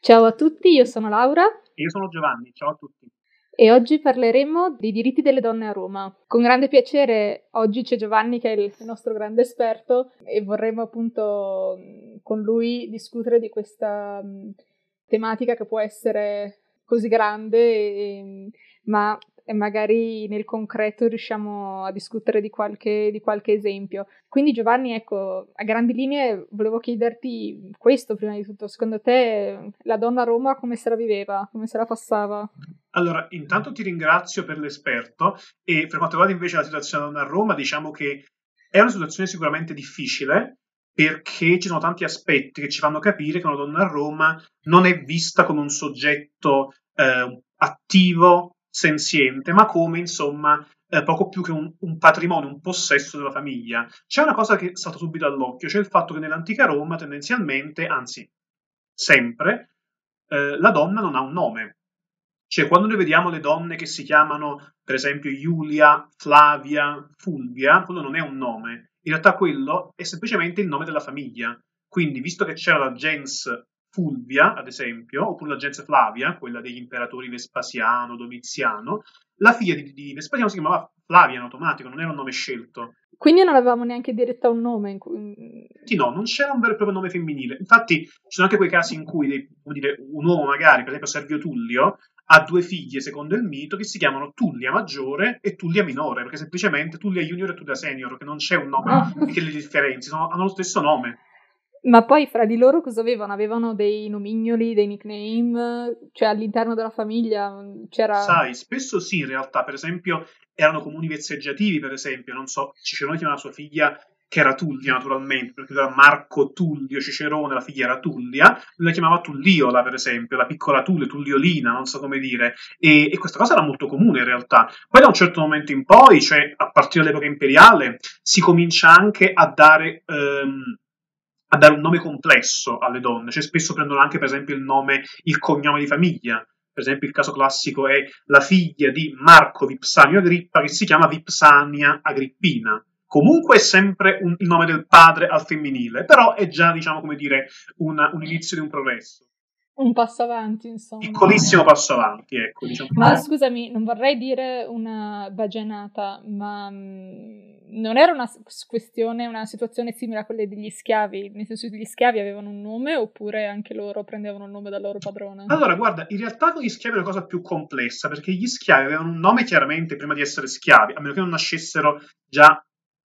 Ciao a tutti, io sono Laura. E io sono Giovanni, ciao a tutti. E oggi parleremo dei diritti delle donne a Roma. Con grande piacere oggi c'è Giovanni che è il nostro grande esperto e vorremmo appunto con lui discutere di questa tematica che può essere così grande, ma e magari nel concreto riusciamo a discutere di qualche, di qualche, esempio. Quindi Giovanni, ecco, a grandi linee volevo chiederti questo prima di tutto. Secondo te la donna a Roma come se la viveva, come se la passava? Allora, intanto ti ringrazio per l'esperto e per quanto riguarda invece la situazione donna a Roma, diciamo che è una situazione sicuramente difficile perché ci sono tanti aspetti che ci fanno capire che una donna a Roma non è vista come un soggetto eh, attivo senziente, ma come insomma eh, poco più che un, un, patrimonio, un possesso della famiglia. C'è una cosa che salta subito all'occhio, cioè il fatto che nell'antica Roma tendenzialmente, anzi sempre, eh, la donna non ha un nome. Cioè quando noi vediamo le donne che si chiamano per esempio Giulia, Flavia, Fulvia, quello non è un nome. In realtà quello è semplicemente il nome della famiglia. Quindi, visto che c'era la gens Fulvia, ad esempio, oppure la gens Flavia, quella degli imperatori Vespasiano, Domiziano, la figlia di, di Vespasiano si chiamava Flavia in automatico, non era un nome scelto. Quindi non avevamo neanche diritto a un nome. Cui... Sì, no, non c'era un vero e proprio nome femminile. Infatti, ci sono anche quei casi in cui dei, dire, un uomo, magari, per esempio Servio Tullio, ha due figlie, secondo il mito, che si chiamano Tullia maggiore e Tullia minore, perché semplicemente Tullia junior e Tullia senior, che non c'è un nome oh. che le differenzi, sono, hanno lo stesso nome. Ma poi fra di loro cosa avevano? Avevano dei nomignoli, dei nickname? Cioè all'interno della famiglia c'era... Sai, spesso sì, in realtà, per esempio, erano comuni vezzeggiativi, per esempio, non so, Cicerone chiamava sua figlia, che era Tullia naturalmente, perché era Marco Tullio Cicerone, la figlia era Tullia, lui la chiamava Tulliola, per esempio, la piccola Tullio, Tulliolina, non so come dire, e, e, questa cosa era molto comune in realtà. Poi da un certo momento in poi, cioè a partire dall'epoca imperiale, si comincia anche a dare... Ehm, a dare un nome complesso alle donne, cioè spesso prendono anche per esempio il nome, il cognome di famiglia. Per esempio il caso classico è la figlia di Marco Vipsanio Agrippa che si chiama Vipsania Agrippina. Comunque è sempre un, il nome del padre al femminile, però è già, diciamo, come dire, una, un inizio di un progresso. Un passo avanti, insomma. Piccolissimo passo avanti, ecco. Diciamo. Ma scusami, non vorrei dire una bagianata, ma mm, non era una questione, una situazione simile a quelle degli schiavi? Nel senso che gli schiavi avevano un nome oppure anche loro prendevano il nome dal loro padrone? Allora, guarda, in realtà con gli schiavi è una cosa più complessa, perché gli schiavi avevano un nome chiaramente prima di essere schiavi, a meno che non nascessero già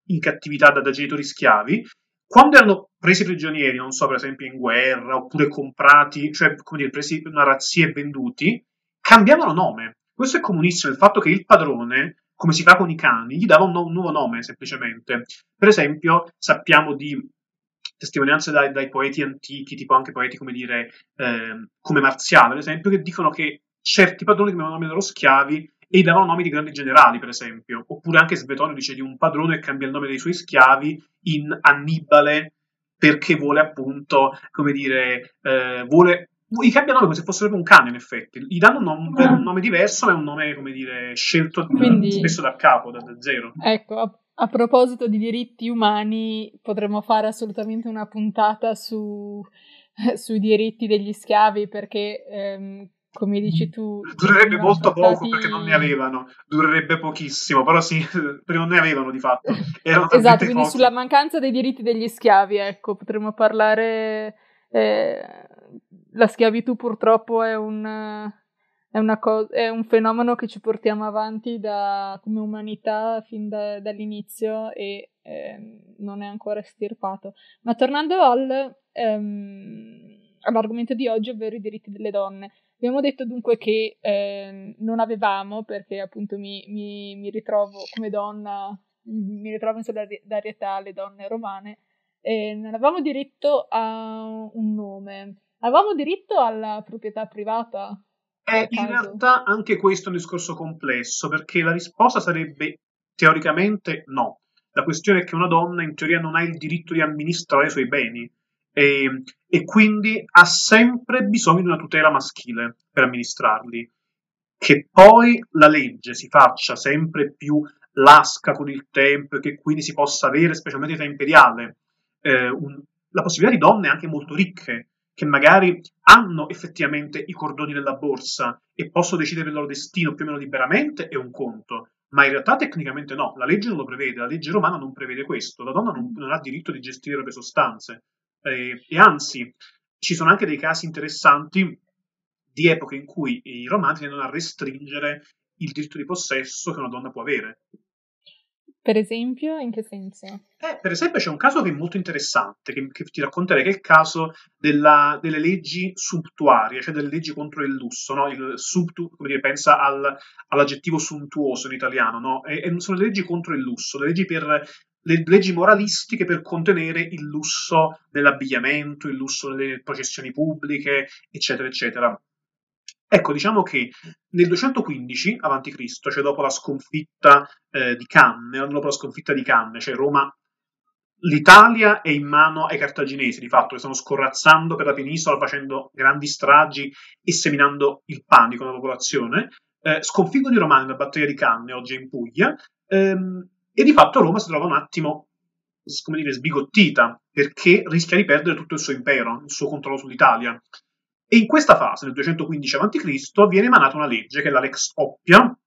in cattività da, da genitori schiavi, quando erano presi prigionieri, non so, per esempio in guerra, oppure comprati, cioè, come dire, presi una razzia e venduti, cambiavano nome. Questo è comunissimo, il fatto che il padrone, come si fa con i cani, gli dava un, no- un nuovo nome, semplicemente. Per esempio, sappiamo di testimonianze dai, dai, poeti antichi, tipo anche poeti, come dire, eh, come Marziale, ad esempio, che dicono che certi padroni che avevano nome loro schiavi e gli davano nomi di grandi generali, per esempio. Oppure anche Svetonio dice di un padrone che cambia il nome dei suoi schiavi in Annibale perché vuole appunto, come dire, eh, vuole gli cambia nome come se fosse un cane, in effetti. Gli danno un nome, un nome diverso, ma è un nome, come dire, scelto Quindi, spesso da capo, da, da zero. Ecco, a, a, proposito di diritti umani, potremmo fare assolutamente una puntata su, sui diritti degli schiavi, perché ehm, come dici tu. Durerebbe molto portati... poco perché non ne avevano, durerebbe pochissimo, però sì, perché non ne avevano di fatto. Esatto, quindi pochi. sulla mancanza dei diritti degli schiavi, ecco, potremmo parlare. Eh, la schiavitù purtroppo è un. È, co- è, un fenomeno che ci portiamo avanti da, come umanità fin da, dall'inizio e eh, non è ancora estirpato. Ma tornando al, ehm, all'argomento di oggi, ovvero i diritti delle donne. Abbiamo detto dunque che eh, non avevamo, perché appunto mi, mi, mi, ritrovo come donna, mi ritrovo in solidarietà alle donne romane, eh, non avevamo diritto a un nome, avevamo diritto alla proprietà privata. Eh, in realtà anche questo è un discorso complesso, perché la risposta sarebbe teoricamente no. La questione è che una donna in teoria non ha il diritto di amministrare i suoi beni e, e quindi ha sempre bisogno di una tutela maschile per amministrarli. Che poi la legge si faccia sempre più lasca con il tempo e che quindi si possa avere, specialmente in età imperiale, eh, un, la possibilità di donne anche molto ricche che magari hanno effettivamente i cordoni della borsa e possono decidere il loro destino più o meno liberamente, è un conto. Ma in realtà tecnicamente no, la legge non lo prevede, la legge romana non prevede questo, la donna non, non ha diritto di gestire le proprie sostanze. Eh, e anzi, ci sono anche dei casi interessanti di epoche in cui i romani tendono a restringere il diritto di possesso che una donna può avere. Per esempio, in che senso? Eh, per esempio, c'è un caso che è molto interessante, che, che ti racconterei, che è il caso della, delle leggi sumptuarie, cioè delle leggi contro il lusso. No? Il subtu, come dire, pensa al, all'aggettivo suntuoso in italiano, no? e, e sono le leggi contro il lusso, le leggi, per, le leggi moralistiche per contenere il lusso dell'abbigliamento, il lusso delle processioni pubbliche, eccetera, eccetera. Ecco, diciamo che nel 215 a.C., cioè dopo la sconfitta eh, di Canne, dopo la sconfitta di Canne, cioè Roma, l'Italia è in mano ai cartaginesi, di fatto, che stanno scorrazzando per la penisola, facendo grandi stragi e seminando il panico nella popolazione. Eh, sconfiggono i Romani nella battaglia di Canne, oggi in Puglia, ehm, e di fatto Roma si trova un attimo, come dire, sbigottita, perché rischia di perdere tutto il suo impero, il suo controllo sull'Italia. E in questa fase, nel 215 a.C., viene emanata una legge, che è la Lex Oppia,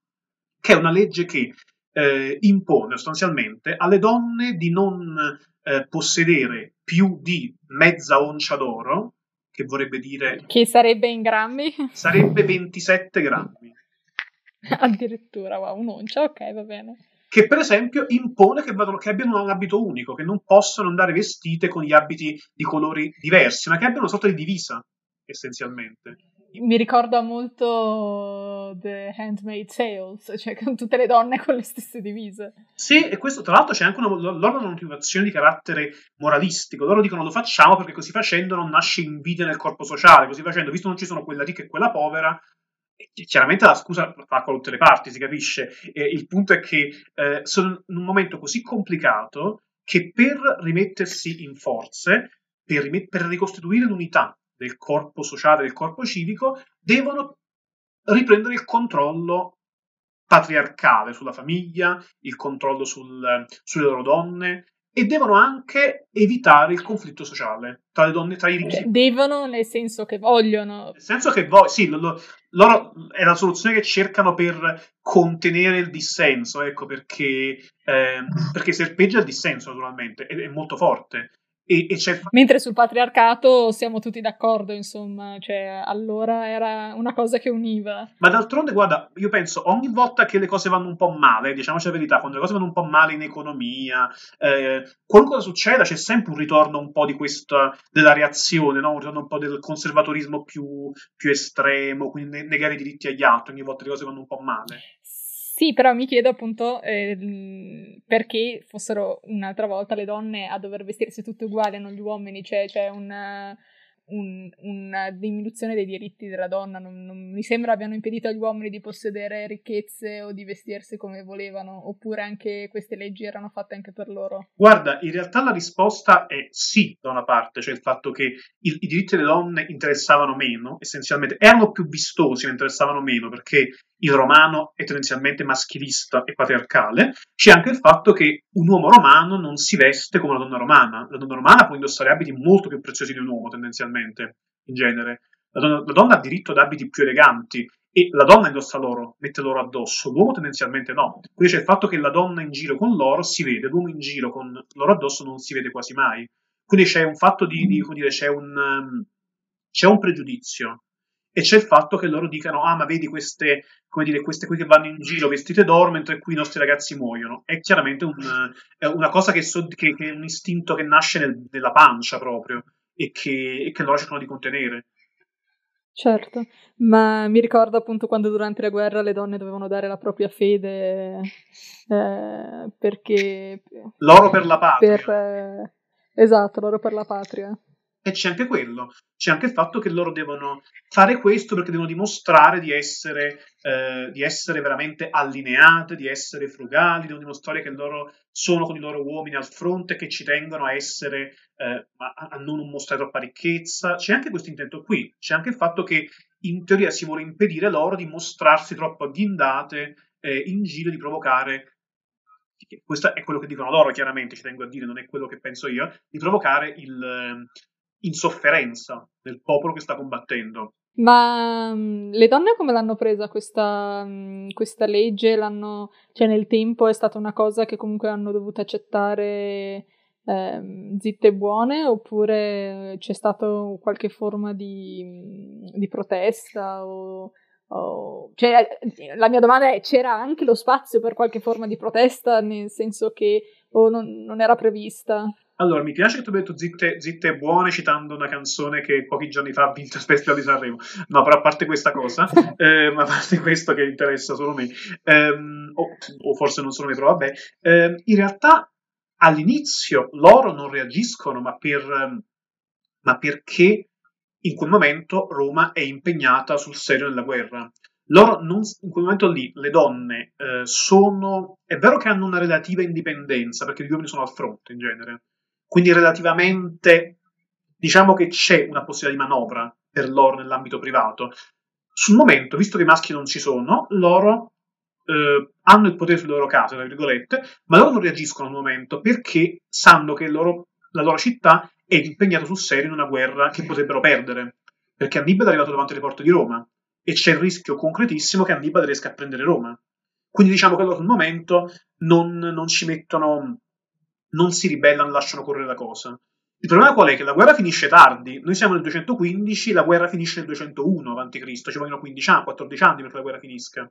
che è una legge che eh, impone sostanzialmente alle donne di non eh, possedere più di mezza oncia d'oro, che vorrebbe dire... Che sarebbe in grammi? Sarebbe 27 grammi. Addirittura, wow, un'oncia, ok, va bene. Che per esempio impone che, vadano, che abbiano un abito unico, che non possono andare vestite con gli abiti di colori diversi, ma che abbiano una sorta di divisa essenzialmente. Mi ricorda molto The Handmaid's Tales, cioè con tutte le donne con le stesse divise. Sì, e questo tra l'altro c'è anche una, loro una motivazione di carattere moralistico. Loro dicono lo facciamo perché così facendo non nasce invidia nel corpo sociale, così facendo, visto non ci sono quella ricca e quella povera, chiaramente la scusa fa con tutte le parti, si capisce. E il punto è che eh, sono in un momento così complicato che per rimettersi in forze, per, rimet- per ricostituire l'unità del corpo sociale, del corpo civico, devono riprendere il controllo patriarcale sulla famiglia, il controllo sul, sulle loro donne e devono anche evitare il conflitto sociale tra le donne, tra i ricchi. Cioè, devono nel senso che vogliono. Nel senso che vogliono, sì, lo, loro è la soluzione che cercano per contenere il dissenso, ecco, perché, eh, perché serpeggia il dissenso naturalmente, è, è molto forte. E, e Mentre sul patriarcato siamo tutti d'accordo, insomma, cioè allora era una cosa che univa. Ma d'altronde, guarda, io penso ogni volta che le cose vanno un po' male, diciamoci la verità, quando le cose vanno un po' male in economia, eh, qualunque cosa succeda, c'è sempre un ritorno un po' di questa, della reazione, no? un ritorno un po' del conservatorismo più, più estremo, quindi negare i diritti agli altri ogni volta che le cose vanno un po' male. Sì, però mi chiedo appunto eh, perché fossero un'altra volta le donne a dover vestirsi tutte uguali, non gli uomini, cioè c'è un un, una diminuzione dei diritti della donna. Non, non, mi sembra abbiano impedito agli uomini di possedere ricchezze o di vestirsi come volevano, oppure anche queste leggi erano fatte anche per loro. Guarda, in realtà la risposta è sì, da una parte, cioè il fatto che i, i diritti delle donne interessavano meno, essenzialmente, erano più vistosi, ma interessavano meno, perché il romano è tendenzialmente maschilista e patriarcale, c'è anche il fatto che un uomo romano non si veste come una donna romana. La donna romana può indossare abiti molto più preziosi di un uomo, tendenzialmente, in genere. La donna, la donna ha diritto ad abiti più eleganti e la donna indossa l'oro, mette l'oro addosso, l'uomo tendenzialmente no. Quindi c'è il fatto che la donna in giro con l'oro si vede, l'uomo in giro con l'oro addosso non si vede quasi mai. Quindi c'è un fatto di, di come dire, c'è un, um, c'è un pregiudizio e c'è il fatto che loro dicano ah ma vedi queste, come dire, queste qui che vanno in giro vestite d'oro mentre qui i nostri ragazzi muoiono è chiaramente un, una cosa che, so, che, che, è un istinto che nasce nel, nella pancia proprio e che, e che loro cercano di contenere Certo, ma mi ricordo appunto quando durante la guerra le donne dovevano dare la propria fede eh, perché... L'oro per la patria. Per, eh, esatto, l'oro per la patria. E c'è anche quello, c'è anche il fatto che loro devono fare questo perché devono dimostrare di essere, eh, di essere veramente allineate, di essere frugali, devono dimostrare che loro sono con i loro uomini al fronte, che ci tengono a essere, eh, a, non mostrare troppa ricchezza. C'è anche questo intento qui, c'è anche il fatto che in teoria si vuole impedire loro di mostrarsi troppo agghindate eh, in giro, di provocare questo è quello che dicono loro, chiaramente, ci tengo a dire, non è quello che penso io, di provocare il, insofferenza del popolo che sta combattendo. Ma um, le donne come l'hanno presa questa, um, questa legge? L'hanno, cioè nel tempo è stata una cosa che comunque hanno dovuto accettare eh, zitte e buone oppure c'è stata qualche forma di, di protesta o, o, cioè, la mia domanda è c'era anche lo spazio per qualche forma di protesta nel senso che o non, non era prevista? Allora, mi piace che tu abbia detto zitte, zitte buone citando una canzone che pochi giorni fa ha vinto il Festival di Sanremo. No, però a parte questa cosa, eh, ma a parte questo che interessa solo me, ehm, o, o, forse non solo me, però vabbè, ehm, in realtà all'inizio loro non reagiscono, ma, per, ma perché in quel momento Roma è impegnata sul serio nella guerra. Loro non, in quel momento lì, le donne eh, sono. È vero che hanno una relativa indipendenza, perché gli uomini sono al fronte in genere. Quindi relativamente diciamo che c'è una possibilità di manovra per loro nell'ambito privato. Sul momento, visto che i maschi non ci sono, loro eh, hanno il potere sulle loro case, tra virgolette, ma loro non reagiscono al momento perché sanno che loro, la loro città è impegnata sul serio in una guerra che potrebbero perdere, perché Annibale è arrivato davanti alle porte di Roma e c'è il rischio concretissimo che Annibale riesca a prendere Roma. Quindi diciamo che loro sul momento non, non ci mettono, non si ribellano, lasciano correre la cosa. Il problema qual è? Che la guerra finisce tardi. Noi siamo nel 215, la guerra finisce nel 201 a.C. Ci vogliono 15 anni, 14 anni perché la guerra finisca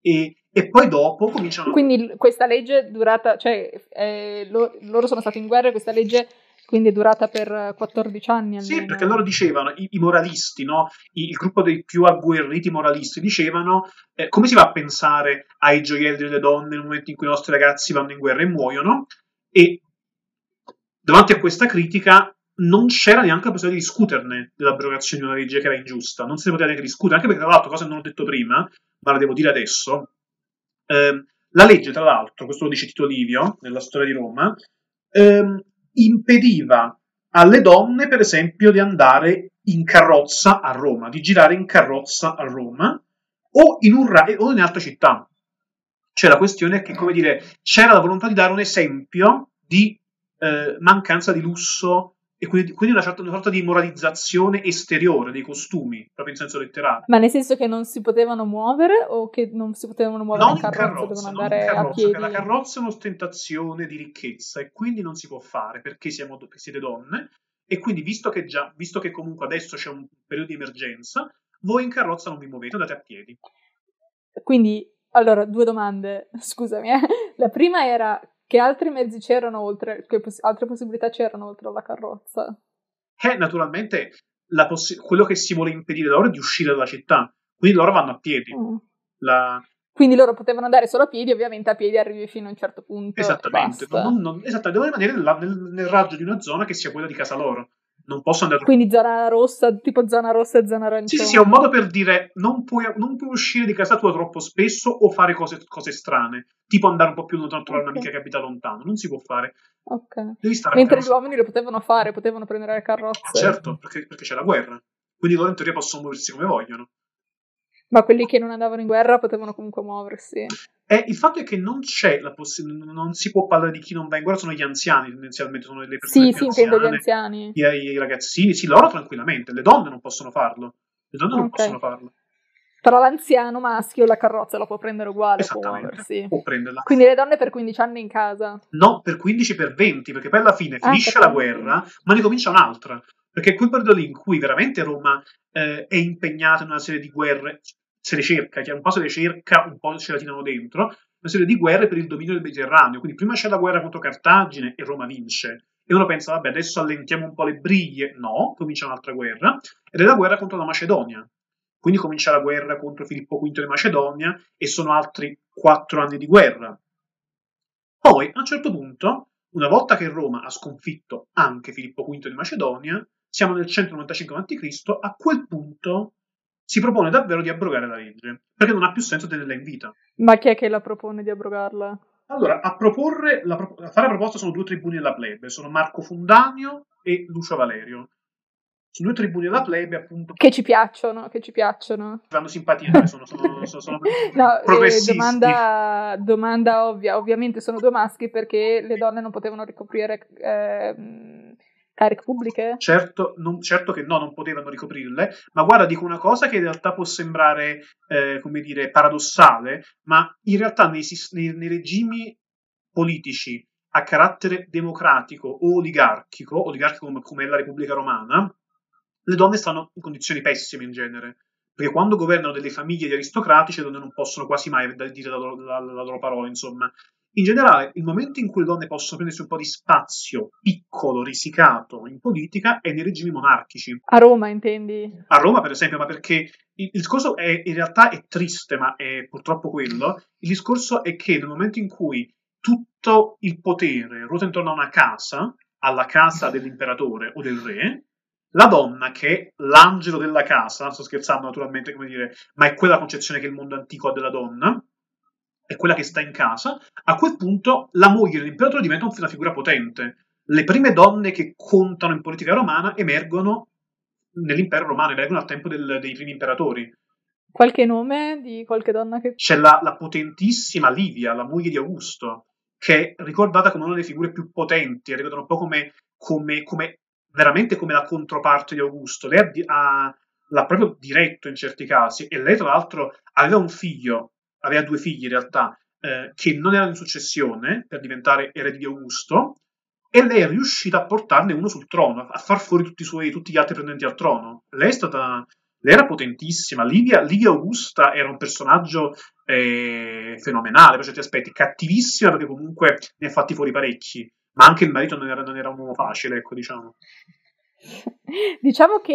e, e poi dopo cominciano... Quindi questa legge è durata, cioè eh, lo, loro sono stati in guerra e questa legge quindi è durata per 14 anni almeno. Sì, perché loro dicevano, i, i moralisti, no? I, il gruppo dei più agguerriti moralisti, dicevano eh, come si va a pensare ai gioielli delle donne nel momento in cui i nostri ragazzi vanno in guerra e muoiono? E davanti a questa critica non c'era neanche la possibilità di discuterne dell'abrogazione di una legge che era ingiusta, non se ne poteva neanche discutere, anche perché tra l'altro, cosa non ho detto prima, ma la devo dire adesso, eh, la legge tra l'altro, questo lo dice Tito Livio nella storia di Roma, eh, impediva alle donne, per esempio, di andare in carrozza a Roma, di girare in carrozza a Roma o in, un ra- o in altre città. Cioè la questione è che, come dire, c'era la volontà di dare un esempio di eh, mancanza di lusso e quindi, quindi una, certa, una, sorta di moralizzazione esteriore dei costumi, proprio in senso letterale. Ma nel senso che non si potevano muovere o che non si potevano muovere non in carrozza, carrozza dovevano andare carrozza, a piedi? La carrozza è un'ostentazione di ricchezza e quindi non si può fare perché siamo, siete donne e quindi visto che, già, visto che comunque adesso c'è un periodo di emergenza, voi in carrozza non vi muovete, andate a piedi. Quindi, allora, due domande, scusami. Eh. La prima era che altri mezzi c'erano oltre, che poss- altre possibilità c'erano oltre alla carrozza? Eh, naturalmente possi- quello che si vuole impedire loro è di uscire dalla città, quindi loro vanno a piedi. Mm. La... Quindi loro potevano andare solo a piedi, ovviamente a piedi arrivi fino a un certo punto. Esattamente, non, non, esattamente. devono rimanere nel, nel, nel raggio di una zona che sia quella di casa loro non posso andare. Quindi zona rossa, tipo zona rossa e zona arancione. Sì, sì, è un modo per dire non puoi, non puoi uscire di casa tua troppo spesso o fare cose, cose strane, tipo andare un po' più lontano a trovare okay. un'amica che abita lontano. Non si può fare. Ok. Devi stare Mentre gli uomini lo potevano fare, potevano prendere le carrozze. Ah, certo, perché, perché c'è la guerra. Quindi loro in teoria possono muoversi come vogliono. Ma quelli che non andavano in guerra potevano comunque muoversi. Eh, il fatto è che non c'è la possibilità, non si può parlare di chi non va in guerra, sono gli anziani tendenzialmente, sono le persone Sì, sì, intendo gli anziani. I, I, ragazzini, sì, loro tranquillamente, le donne non possono farlo. Le donne okay. non possono farlo. Però l'anziano maschio la carrozza la può prendere uguale, può muoversi. Può prenderla. Quindi le donne per 15 anni in casa? No, per 15 per 20, perché poi alla fine ah, finisce la guerra, ma ne comincia un'altra. Perché quel periodo lì in cui veramente Roma eh, è impegnata in una serie di guerre, se le cerca, un po' se le cerca, un po' ce la tirano dentro, una serie di guerre per il dominio del Mediterraneo. Quindi prima c'è la guerra contro Cartagine e Roma vince. E uno pensa, vabbè, adesso allentiamo un po' le briglie. No, comincia un'altra guerra. Ed è la guerra contro la Macedonia. Quindi comincia la guerra contro Filippo V di Macedonia e sono altri quattro anni di guerra. Poi, a un certo punto, una volta che Roma ha sconfitto anche Filippo V di Macedonia, siamo nel 195 a.C., a quel punto si propone davvero di abrogare la legge, perché non ha più senso tenerla in vita. Ma chi è che la propone di abrogarla? Allora, a proporre, la, a fare la proposta sono due tribuni della plebe, sono Marco Fundanio e Lucio Valerio. Sono due tribuni della plebe, appunto. Che ci piacciono, che ci piacciono. Fanno simpatia, sono, sono, sono, sono no, eh, domanda, domanda, ovvia, ovviamente sono due maschi perché le donne non potevano ricoprire... Eh, cariche pubbliche? Certo, non, certo, che no, non potevano ricoprirle, ma guarda, dico una cosa che in realtà può sembrare, eh, come dire, paradossale, ma in realtà nei, nei, nei regimi politici a carattere democratico o oligarchico, oligarchico come, come la Repubblica Romana, le donne stanno in condizioni pessime in genere, perché quando governano delle famiglie di aristocratici le donne non possono quasi mai dire la loro, la, la loro parola, insomma. In generale, il momento in cui le donne possono prendersi un po' di spazio piccolo, risicato in politica è nei regimi monarchici. A Roma, intendi? A Roma, per esempio, ma perché il, discorso è, in realtà è triste, ma è purtroppo quello. Il discorso è che nel momento in cui tutto il potere ruota intorno a una casa, alla casa dell'imperatore o del re, la donna che è l'angelo della casa, sto scherzando naturalmente, come dire, ma è quella concezione che il mondo antico ha della donna, è quella che sta in casa, a quel punto la moglie dell'imperatore diventa una figura potente. Le prime donne che contano in politica romana emergono nell'impero romano, emergono al tempo del, dei primi imperatori. Qualche nome di qualche donna che... C'è la, la potentissima Livia, la moglie di Augusto, che è ricordata come una delle figure più potenti, è ricordata un po' come, come, come veramente come la controparte di Augusto. Lei ha, ha, l'ha proprio diretto in certi casi e lei tra l'altro aveva un figlio aveva due figli in realtà, eh, che non erano in successione per diventare eredi di Augusto, e lei è riuscita a portarne uno sul trono, a far fuori tutti, suoi, tutti gli altri pretendenti al trono. Lei stata. Lei era potentissima. Livia, Livia Augusta era un personaggio eh, fenomenale per certi aspetti, cattivissima perché comunque ne ha fatti fuori parecchi, ma anche il marito non era, non era un uomo facile, ecco, diciamo. Diciamo che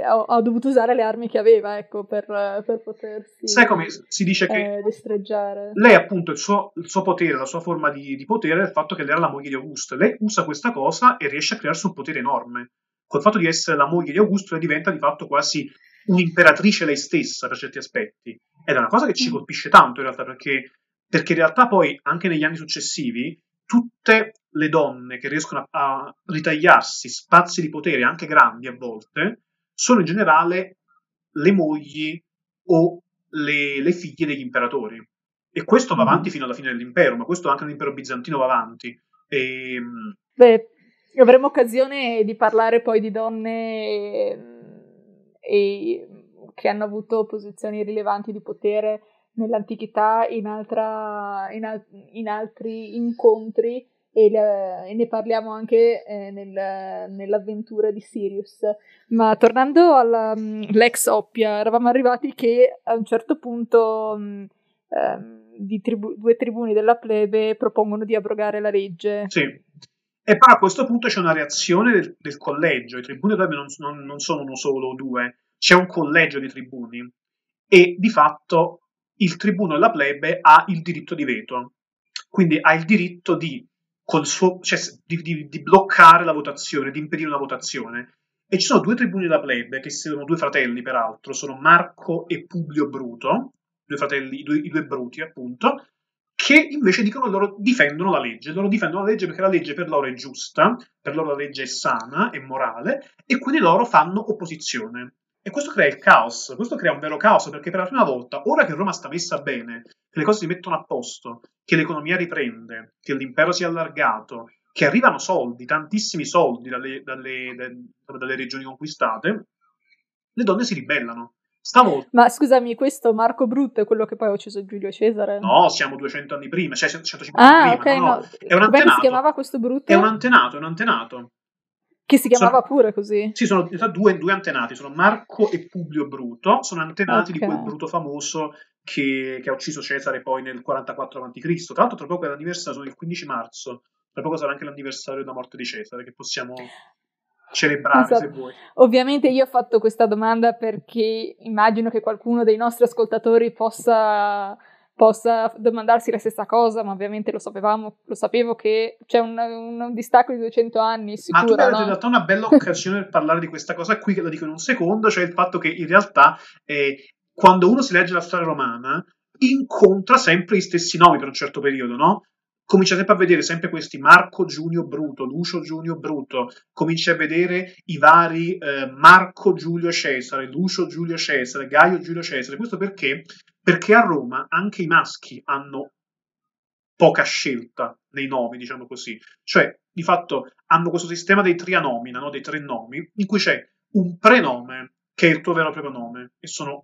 eh, ho, ho, dovuto usare le armi che aveva, ecco, per, per potersi Sai come si dice che eh, destreggiare. Lei, appunto, il suo, il suo, potere, la sua forma di, di potere è il fatto che lei era la moglie di Augusto. Lei usa questa cosa e riesce a crearsi un potere enorme. Col fatto di essere la moglie di Augusto, lei diventa di fatto quasi un'imperatrice lei stessa per certi aspetti. Ed è una cosa che ci mm. colpisce tanto in realtà, perché, perché in realtà poi, anche negli anni successivi, tutte le donne che riescono a, a ritagliarsi spazi di potere anche grandi a volte sono in generale le mogli o le, le figlie degli imperatori. E questo va mm-hmm. avanti fino alla fine dell'impero, ma questo anche nell'impero bizantino va avanti. E, ehm, Beh, avremo occasione di parlare poi di donne ehm, e, che hanno avuto posizioni rilevanti di potere nell'antichità in, altra, in, al- in altri incontri e, le, e, ne parliamo anche eh, nel, nell'avventura di Sirius. Ma tornando all'ex mm, Oppia, eravamo arrivati che a un certo punto mh, eh, tribu- due tribuni della plebe propongono di abrogare la legge. Sì. E poi a questo punto c'è una reazione del, del collegio. I tribuni della plebe non, non, non sono uno solo o due, c'è un collegio di tribuni. E di fatto il tribuno della plebe ha il diritto di veto, quindi ha il diritto di, suo, cioè, di, di, di, bloccare la votazione, di impedire una votazione. E ci sono due tribuni della plebe, che sono due fratelli peraltro, sono Marco e Publio Bruto, due fratelli, i due, i due bruti appunto, che invece dicono loro difendono la legge, loro difendono la legge perché la legge per loro è giusta, per loro la legge è sana, è morale, e quindi loro fanno opposizione. E questo crea il caos, questo crea un vero caos perché per la prima volta, ora che Roma sta messa bene, che le cose si mettono a posto, che l'economia riprende, che l'impero si è allargato, che arrivano soldi, tantissimi soldi dalle, dalle, dalle regioni conquistate, le donne si ribellano. Stavolta. Ma scusami, questo Marco Brutto è quello che poi ha ucciso Giulio Cesare? No, siamo 200 anni prima, cioè 150 ah, anni prima. Okay, no, no. È un antenato. Come si chiamava questo Brutto? È un antenato, è un antenato. Che si chiamava sono, pure così? Sì, sono due, due, antenati, sono Marco e Publio Bruto, sono antenati okay. di quel Bruto famoso che, che, ha ucciso Cesare poi nel 44 a.C. Tra l'altro tra poco è l'anniversario, sono il 15 marzo, tra poco sarà anche l'anniversario della morte di Cesare, che possiamo celebrare esatto. se vuoi. Ovviamente io ho fatto questa domanda perché immagino che qualcuno dei nostri ascoltatori possa possa domandarsi la stessa cosa, ma ovviamente lo sapevamo, lo sapevo che c'è un, un, un distacco di 200 anni, sicuro, Ma tu hai no? in realtà una bella occasione per parlare di questa cosa qui, che la dico in un secondo, cioè il fatto che in realtà eh, quando uno si legge la storia romana incontra sempre gli stessi nomi per un certo periodo, no? comincia sempre a vedere sempre questi Marco Giulio Bruto, Lucio Giulio Bruto, comincia a vedere i vari eh, Marco Giulio Cesare, Lucio Giulio Cesare, Gaio Giulio Cesare. Questo perché? Perché a Roma anche i maschi hanno poca scelta nei nomi, diciamo così. Cioè, di fatto, hanno questo sistema dei trianomina, no? dei tre nomi, in cui c'è un prenome che è il tuo vero e proprio nome, e sono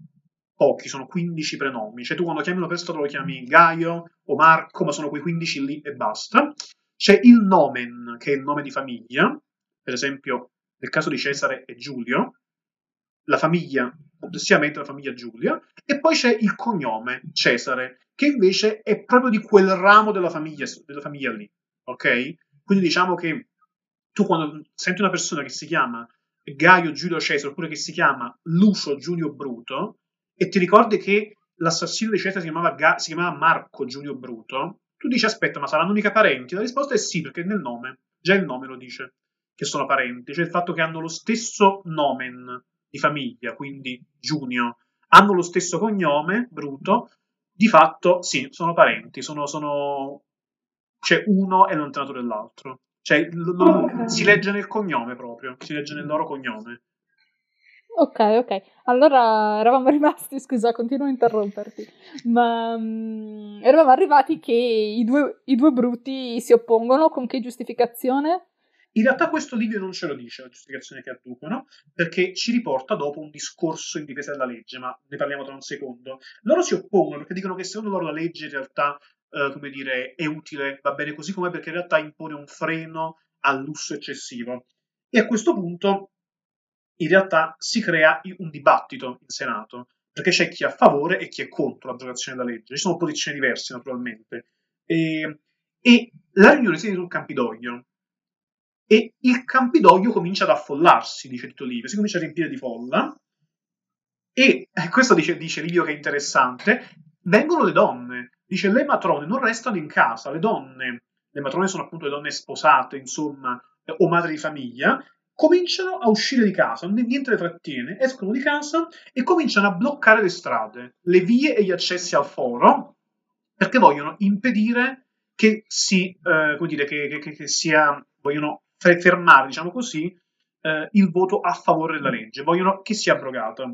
pochi, sono 15 prenomi. Cioè, tu quando chiami una persona lo chiami Gaio o Marco, ma sono quei 15 lì e basta. C'è il nomen, che è il nome di famiglia, per esempio, nel caso di Cesare è Giulio, la famiglia, complessivamente la famiglia Giulia, e poi c'è il cognome Cesare, che invece è proprio di quel ramo della famiglia, della famiglia lì, ok? Quindi diciamo che tu quando senti una persona che si chiama Gaio Giulio Cesare, oppure che si chiama Lucio Giulio Bruto, e ti ricordi che l'assassino di Cesare si chiamava, Ga- si chiamava Marco Giulio Bruto, tu dici aspetta, ma saranno mica parenti? La risposta è sì, perché nel nome, già il nome lo dice, che sono parenti, cioè il fatto che hanno lo stesso nomen di famiglia, quindi Giunio, hanno lo stesso cognome, Bruto, di fatto sì, sono parenti, sono, sono... cioè uno è lontanato dell'altro. Cioè, lo, okay. si legge nel cognome proprio, si legge nel loro cognome. Ok, ok. Allora eravamo rimasti, scusa, continuo a interromperti, ma um, eravamo arrivati che i due, i due bruti si oppongono con che giustificazione? In realtà questo Livio non ce lo dice, la giustificazione che adducono, perché ci riporta dopo un discorso in difesa della legge, ma ne parliamo tra un secondo. Loro si oppongono perché dicono che secondo loro la legge in realtà, eh, come dire, è utile, va bene così com'è, perché in realtà impone un freno al lusso eccessivo. E a questo punto, in realtà, si crea un dibattito in Senato, perché c'è chi è a favore e chi è contro l'abrogazione della legge. Ci sono posizioni diverse, naturalmente. E, e la riunione si tiene sul Campidoglio, e il Campidoglio comincia ad affollarsi, dice Tito Livio, si comincia a riempire di folla. E eh, questo dice, dice Livio che è interessante, vengono le donne, dice le matrone non restano in casa, le donne, le matrone sono appunto le donne sposate, insomma, eh, o madri di famiglia, cominciano a uscire di casa, niente le trattiene, escono di casa e cominciano a bloccare le strade, le vie e gli accessi al foro, perché vogliono impedire che si, eh, come dire, che, che, che sia, vogliono fermare, diciamo così, eh, il voto a favore della legge, vogliono che sia abrogata.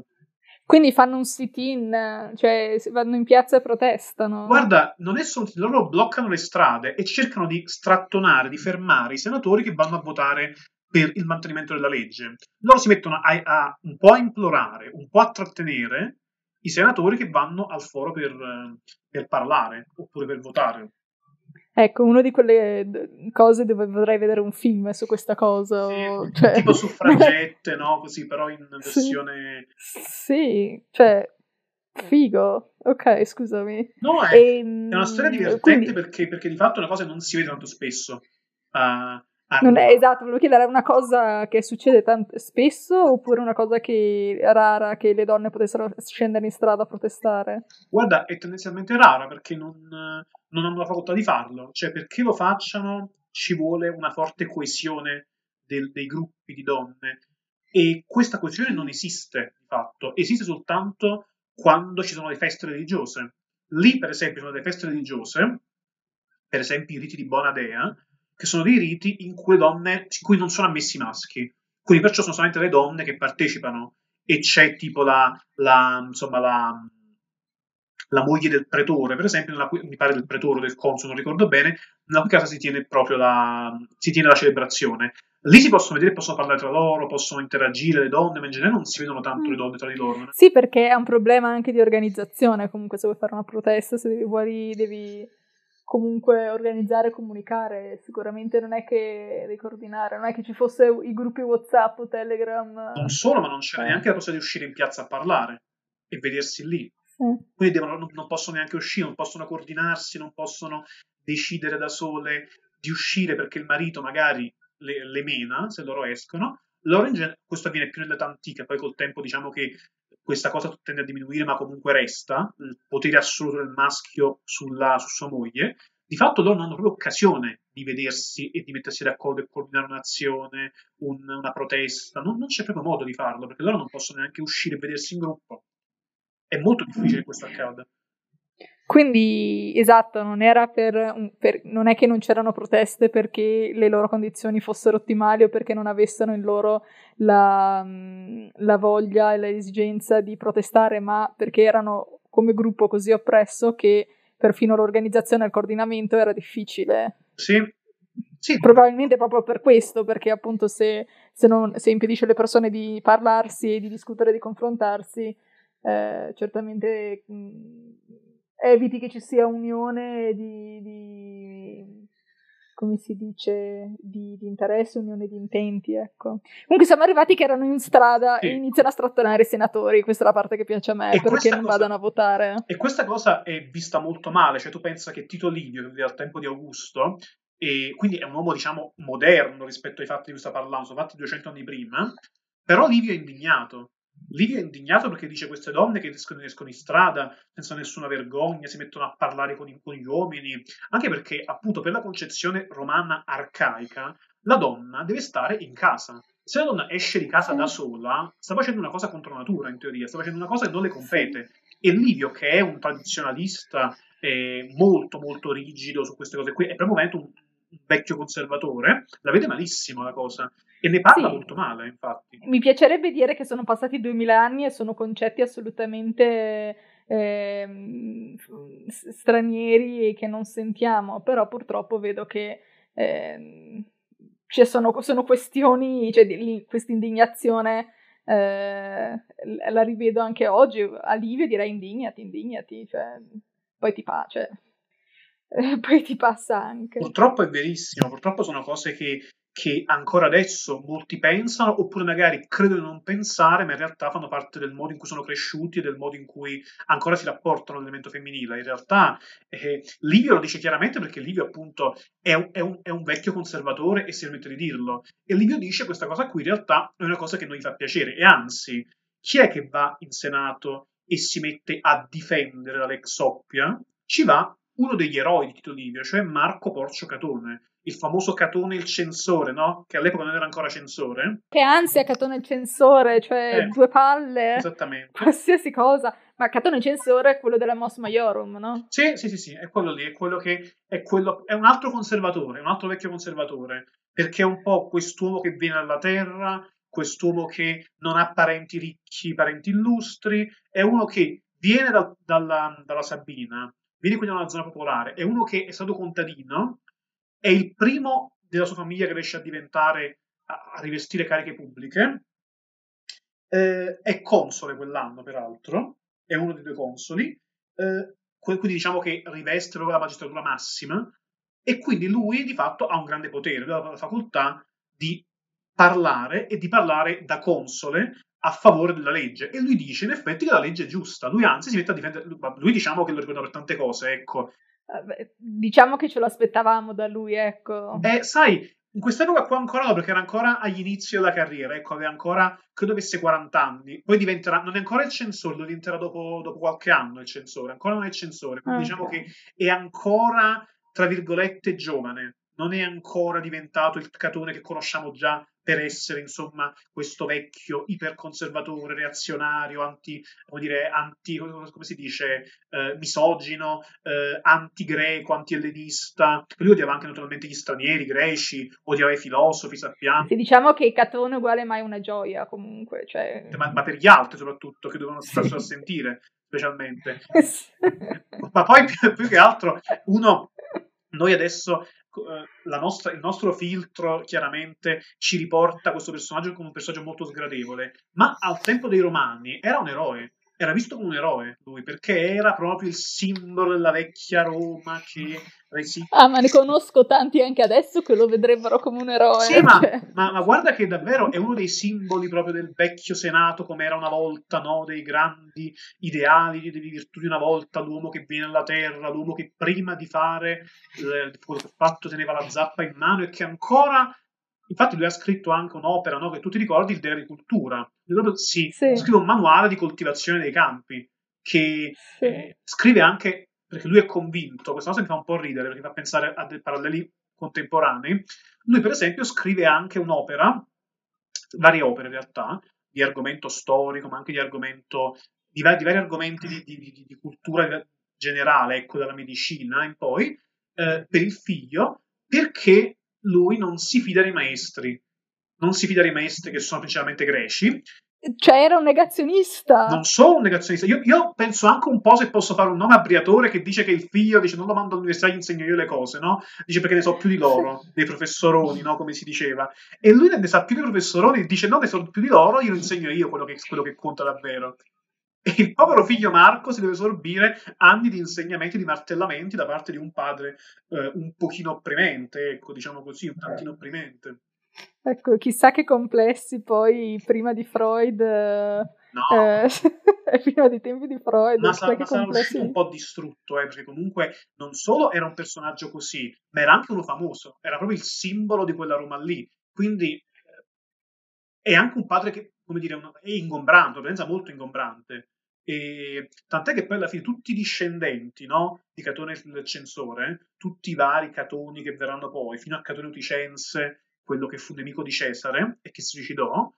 Quindi fanno un sit-in, cioè vanno in piazza e protestano. Guarda, non è solo loro bloccano le strade e cercano di strattonare, di fermare i senatori che vanno a votare per il mantenimento della legge. Loro si mettono a, a un po' a implorare, un po' a trattenere i senatori che vanno al foro per, per parlare oppure per votare. Ecco, una di quelle cose dove vorrei vedere un film su questa cosa. Sì, cioè... Tipo suffragette, no? Così, però in versione... Sì, sì, cioè, figo. Ok, scusami. No, è, e, ehm, è una storia divertente quindi... perché, perché, di fatto è una cosa che non si vede tanto spesso. Uh, non è esatto, volevo chiedere, è una cosa che succede tanto, spesso oppure una cosa che è rara che le donne potessero scendere in strada a protestare? Guarda, è tendenzialmente rara perché non, non hanno la facoltà di farlo, cioè perché lo facciano ci vuole una forte coesione del, dei gruppi di donne e questa coesione non esiste di fatto, esiste soltanto quando ci sono le feste religiose. Lì, per esempio, sono le feste religiose, per esempio i riti di Bonadea, che sono dei riti in cui, donne, in cui non sono ammessi maschi. Quindi perciò sono solamente le donne che partecipano e c'è tipo la, la, insomma, la, la moglie del pretore, per esempio, nella, mi pare del pretore o del console, non ricordo bene, nella cui casa si tiene proprio la, si tiene la celebrazione. Lì si possono vedere, possono parlare tra loro, possono interagire le donne, ma in generale non si vedono tanto mm. le donne tra di loro. Sì, perché è un problema anche di organizzazione, comunque se vuoi fare una protesta, se devi, devi comunque organizzare e comunicare. Sicuramente non è che ricoordinare, non è che ci fosse i gruppi WhatsApp o Telegram. Non solo, ma non c'è neanche la possibilità di uscire in piazza a parlare e vedersi lì. Sì. Quindi devono, non, non possono neanche uscire, non possono coordinarsi, non possono decidere da sole di uscire perché il marito magari le, le mena se loro escono. Loro gen- questo avviene più nell'età antica, poi col tempo diciamo che questa cosa tende a diminuire, ma comunque resta il potere assoluto del maschio sulla, su sua moglie. Di fatto loro non hanno proprio occasione di vedersi e di mettersi d'accordo e coordinare un'azione, un, una protesta. Non, non, c'è proprio modo di farlo, perché loro non possono neanche uscire e vedersi in gruppo. È molto difficile che questo accada. Quindi, esatto, non, era per, per, non è che non c'erano proteste perché le loro condizioni fossero ottimali o perché non avessero in loro la, la voglia e l'esigenza di protestare, ma perché erano come gruppo così oppresso che perfino l'organizzazione e il coordinamento era difficile. Sì. sì. Probabilmente proprio per questo, perché appunto se, se, non, se impedisce alle persone di parlarsi e di discutere, di confrontarsi, eh, certamente mh, eviti che ci sia unione di, di come si dice, di, di interesse, unione di intenti, ecco. Comunque siamo arrivati che erano in strada sì. e iniziano a strattonare i senatori, questa è la parte che piace a me, e perché non cosa, vadano a votare. E questa cosa è vista molto male, cioè tu pensa che Tito Livio, che vive al tempo di Augusto, e quindi è un uomo, diciamo, moderno rispetto ai fatti di cui sta parlando, sono fatti 200 anni prima, però Livio è indignato, Livio è indignato perché dice queste donne che escono, escono in strada senza nessuna vergogna, si mettono a parlare con, con gli uomini, anche perché appunto per la concezione romana arcaica la donna deve stare in casa. Se la donna esce di casa da sola, sta facendo una cosa contro natura, in teoria, sta facendo una cosa che non le compete. E Livio, che è un tradizionalista eh, molto, molto rigido su queste cose qui, è un, un vecchio conservatore, la vede malissimo la cosa. E ne parla sì. molto male, infatti. Mi piacerebbe dire che sono passati duemila anni e sono concetti assolutamente eh, stranieri e che non sentiamo, però purtroppo vedo che eh, ci sono, sono, questioni, cioè questa indignazione eh, la rivedo anche oggi. A Livio direi indignati, indignati, cioè, poi ti fa, cioè, poi ti passa anche. Purtroppo è verissimo, purtroppo sono cose che che ancora adesso molti pensano, oppure magari credono di non pensare, ma in realtà fanno parte del modo in cui sono cresciuti e del modo in cui ancora si rapportano all'elemento femminile. In realtà eh, Livio lo dice chiaramente perché Livio appunto è un, è, un, è un, vecchio conservatore e si permette di dirlo. E Livio dice questa cosa qui in realtà è una cosa che non gli fa piacere. E anzi, chi è che va in Senato e si mette a difendere la Lex Oppia? Ci va uno degli eroi di Tito Livio, cioè Marco Porcio Catone, il famoso Catone il censore, no? Che all'epoca non era ancora censore. Che ansia Catone il censore, cioè eh, due palle. Esattamente. Qualsiasi cosa. Ma Catone il censore è quello della Mos Maiorum, no? Sì, sì, sì, sì, è quello lì, è quello che è quello è un altro conservatore, un altro vecchio conservatore, perché è un po' quest'uomo che viene alla terra, quest'uomo che non ha parenti ricchi, parenti illustri, è uno che viene da, dalla, dalla Sabina, viene quindi da una zona popolare, è uno che è stato contadino, è il primo della sua famiglia che riesce a diventare, a, a rivestire cariche pubbliche, eh, è console quell'anno peraltro, è uno dei due consoli, eh, quindi diciamo che riveste proprio la magistratura massima, e quindi lui di fatto ha un grande potere, ha la facoltà di parlare e di parlare da console a favore della legge. E lui dice in effetti che la legge è giusta, lui anzi si mette a difendere, lui diciamo che lo ricorda per tante cose, ecco. Diciamo che ce lo aspettavamo da lui, ecco. Eh, sai, in quest'epoca qua ancora no, perché era ancora agli inizi della carriera, ecco, aveva ancora, credo avesse 40 anni, poi diventerà, non è ancora il censore, lo diventerà dopo, dopo qualche anno il censore, ancora non è il censore, quindi okay. diciamo che è ancora, tra virgolette, giovane, non è ancora diventato il catone che conosciamo già per essere insomma questo vecchio iperconservatore, reazionario, anti, come dire, anti, come si dice, eh, misogino, eh, anti-greco, anti-ellenista. Lui odiava anche naturalmente gli stranieri, i greci, odiava i filosofi, sappiamo. Sì, diciamo che Catone uguale mai una gioia comunque. Cioè... Ma, ma, per gli altri soprattutto, che dovevano starselo a sentire, specialmente. ma poi più, più che altro uno noi adesso nostra, il nostro filtro chiaramente ci riporta questo personaggio come un personaggio molto sgradevole, ma al tempo dei romani era un eroe era visto come un eroe lui, perché era proprio il simbolo della vecchia Roma che resi... Ah, ma ne conosco tanti anche adesso che lo vedrebbero come un eroe. Sì, ma, cioè. ma, ma, guarda che davvero è uno dei simboli proprio del vecchio Senato, come era una volta, no? Dei grandi ideali di virtù di una volta, l'uomo che viene alla terra, l'uomo che prima di fare eh, quello che ha fatto teneva la zappa in mano e che ancora Infatti lui ha scritto anche un'opera, no, che tu ti ricordi, il di agricoltura. Si sì. scrive un manuale di coltivazione dei campi, che sì. eh, scrive anche, perché lui è convinto, questa cosa mi fa un po' ridere, perché fa pensare a dei paralleli contemporanei, lui per esempio scrive anche un'opera, varie opere in realtà, di argomento storico, ma anche di argomento, di, vari, di vari argomenti di, di, di, cultura generale, ecco, dalla medicina in poi, eh, per il figlio, perché lui non si fida dei maestri, non si fida dei maestri che sono principalmente greci, Cioè, era un negazionista. Non solo un negazionista. Io, io, penso anche un po' se posso fare un nome a Briatore che dice che il figlio dice non lo mando all'università, gli insegno io le cose, no? Dice perché ne so più di loro, dei professoroni, no? Come si diceva. E lui ne sa più dei professoroni e dice no, ne so più di loro, io lo insegno io quello che, quello che conta davvero. E il povero figlio Marco si deve sorbire anni di insegnamenti, di martellamenti da parte di un padre eh, un pochino opprimente, ecco, diciamo così, un tantino opprimente. Ecco, chissà che complessi poi prima di Freud, no. eh, prima dei tempi di Freud, ma, sa, ma sarà uscito un po' distrutto, eh, perché comunque non solo era un personaggio così, ma era anche uno famoso, era proprio il simbolo di quella Roma lì, quindi eh, è anche un padre che, come dire, è ingombrante, una presenza molto ingombrante. E, tant'è che poi alla fine tutti i discendenti no, di Catone il censore, tutti i vari Catoni che verranno poi, fino a Catone Uticense, quello che fu nemico di Cesare e che si suicidò,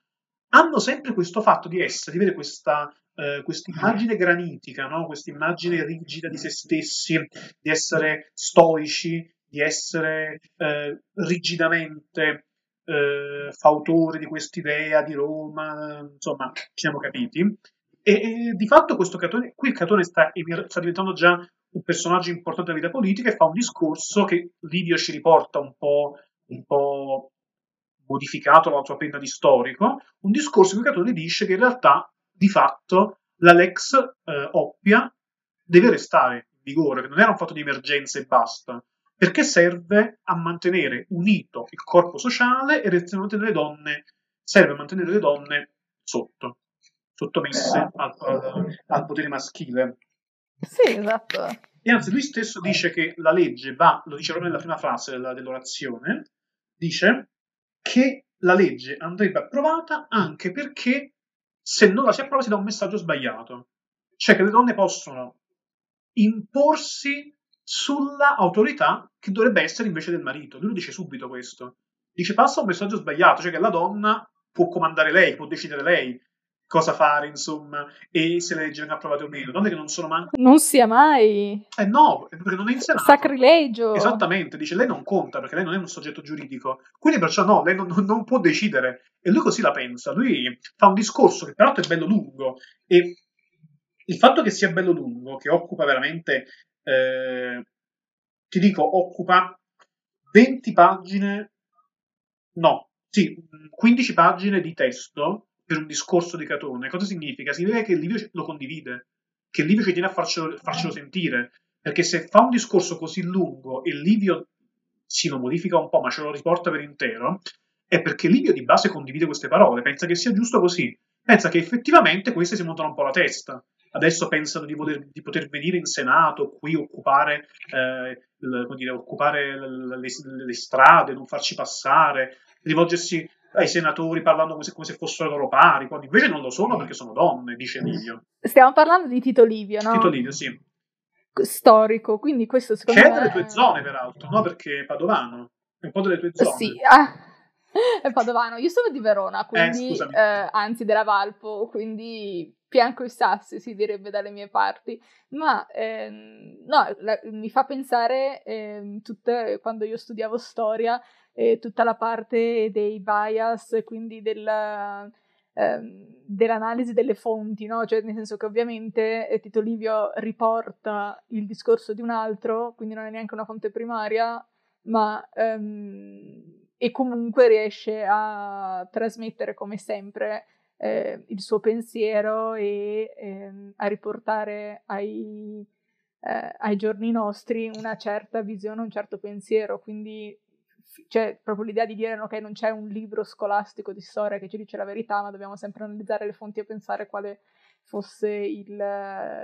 hanno sempre questo fatto di essere, di avere questa eh, immagine granitica, no? questa immagine rigida di se stessi, di essere stoici, di essere eh, rigidamente eh, fautori di quest'idea di Roma, insomma, ci siamo capiti. E, e di fatto questo Catone, qui Catone sta, sta, diventando già un personaggio importante della vita politica e fa un discorso che Livio ci riporta un po', un po modificato la sua penna di storico, un discorso in cui Catone dice che in realtà, di fatto, la lex eh, oppia deve restare in vigore, che non era un fatto di emergenza e basta, perché serve a mantenere unito il corpo sociale e le donne, serve a mantenere le donne sotto, sottomesse al, al, al potere maschile. Sì, esatto. E anzi, lui stesso dice che la legge va, lo dice proprio nella prima frase della, dell'orazione, dice che la legge andrebbe approvata anche perché se non la si approva si dà un messaggio sbagliato, cioè che le donne possono imporsi sulla autorità che dovrebbe essere invece del marito. Lui lo dice subito questo. Dice passa un messaggio sbagliato, cioè che la donna può comandare lei, può decidere lei cosa fare, insomma, e se le leggi vengono approvate o meno. Donne che non sono manco... Non sia mai... Eh no, perché non è in Senato. Sacrilegio. Esattamente, dice lei non conta perché lei non è un soggetto giuridico. Quindi perciò no, lei non, non può decidere. E lui così la pensa. Lui fa un discorso che peraltro è bello lungo e il fatto che sia bello lungo, che occupa veramente... Eh, ti dico, occupa 20 pagine... No, sì, 15 pagine di testo per un discorso di Catone, cosa significa? Significa che il Livio lo condivide, che il Livio ci tiene a farcelo, farcelo sentire, perché se fa un discorso così lungo e Livio si lo modifica un po', ma ce lo riporta per intero, è perché Livio di base condivide queste parole, pensa che sia giusto così, pensa che effettivamente queste si montano un po' la testa. Adesso pensano di poter, di poter venire in Senato, qui occupare, eh, dire, occupare le, le, le strade, non farci passare, rivolgersi ai senatori parlando come se, come se, fossero loro pari, quando invece non lo sono perché sono donne, dice Livio. Stiamo parlando di Tito Livio, no? Tito Livio, sì. Storico, quindi questo secondo che me... Che è delle tue zone, peraltro, no? Perché è padovano, è un po' delle tue zone. Sì, ah, è padovano. Io sono di Verona, quindi, eh, eh, anzi della Valpo, quindi fianco i sassi si direbbe dalle mie parti, ma ehm, no, la, mi fa pensare ehm, tutte, quando io studiavo storia eh, tutta la parte dei bias, quindi della, ehm, dell'analisi delle fonti, no? Cioè, nel senso che ovviamente eh, Tito Livio riporta il discorso di un altro, quindi non è neanche una fonte primaria, ma ehm, e comunque riesce a trasmettere come sempre eh, il suo pensiero e ehm, a riportare ai, eh, ai giorni nostri una certa visione, un certo pensiero, quindi c'è proprio l'idea di dire ok, non c'è un libro scolastico di storia che ci dice la verità, ma dobbiamo sempre analizzare le fonti e pensare quale fosse il,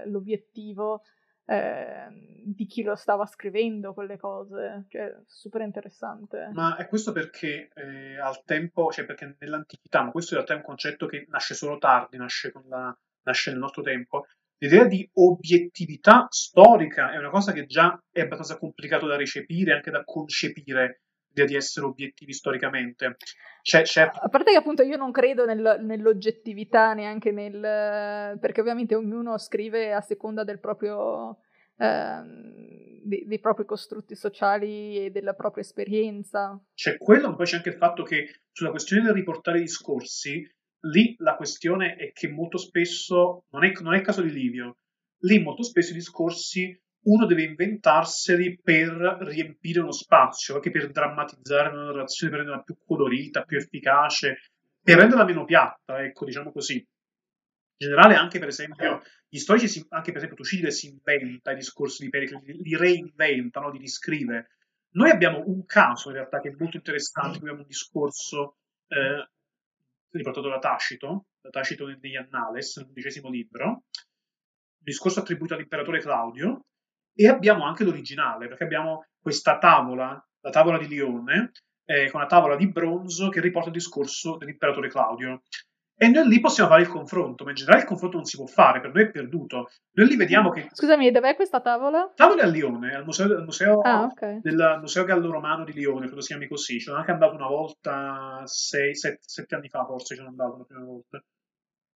l'obiettivo eh, di chi lo stava scrivendo quelle cose, cioè super interessante. Ma è questo perché eh, al tempo, cioè perché nell'antichità, ma questo in realtà è un concetto che nasce solo tardi, nasce, la, nasce nel nostro tempo, L'idea di obiettività storica è una cosa che già è abbastanza complicato da recepire, anche da concepire di essere obiettivi storicamente. C'è, c'è... A parte che appunto io non credo nel, nell'oggettività neanche nel... perché ovviamente ognuno scrive a seconda del proprio... Eh, dei, dei, propri costrutti sociali e della propria esperienza. C'è quello, ma poi c'è anche il fatto che sulla questione del riportare i discorsi lì la questione è che molto spesso, non è, non è il caso di Livio, lì molto spesso i discorsi uno deve inventarseli per riempire uno spazio, anche per drammatizzare una narrazione, per renderla più colorita, più efficace, per renderla meno piatta, ecco, diciamo così. In generale, anche per esempio, gli storici, si, anche per esempio Tucidide si inventa i discorsi di Pericle, li, reinventa, no? li riscrive. Noi abbiamo un caso in realtà che è molto interessante, abbiamo un discorso eh, riportato da Tacito, da Tacito negli Annales, nel undicesimo libro, un discorso attribuito all'imperatore Claudio, e abbiamo anche l'originale, perché abbiamo questa tavola, la tavola di Lione, eh, con una tavola di bronzo che riporta il discorso dell'imperatore Claudio. E noi lì possiamo fare il confronto, ma in generale il confronto non si può fare, per noi è perduto. Noi lì vediamo che... Scusami, dov'è questa tavola? Tavola a Lione, al museo, al museo, ah, okay. del museo Gallo-Romano di Lione, credo si chiami così. Ci sono anche andato una volta, sei, sette, sette anni fa forse ci sono andato la prima volta.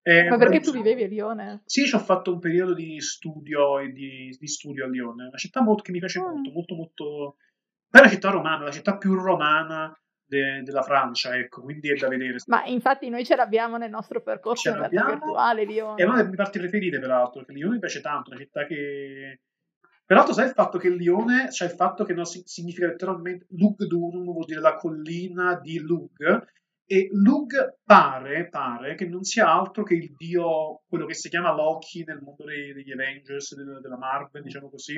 Eh, Ma perché tu vivevi a Lione? Sì, ci ho fatto un periodo di studio e di, di studio a Lione, una città molto, che mi piace mm. molto, molto, molto... Poi è una città romana, la città più romana de, della Francia, ecco, quindi è da vedere. Ma infatti noi ce l'abbiamo nel nostro percorso virtuale Lione. È una delle mie parti preferite, peraltro, perché Lione mi piace tanto, una città che... Peraltro sai il fatto che Lione, cioè il fatto che no, significa letteralmente Lug Dunum, vuol dire la collina di Lug, e Lug pare, pare, che non sia altro che il dio, quello che si chiama Loki nel mondo dei, degli Avengers, della, della Marvel, diciamo così.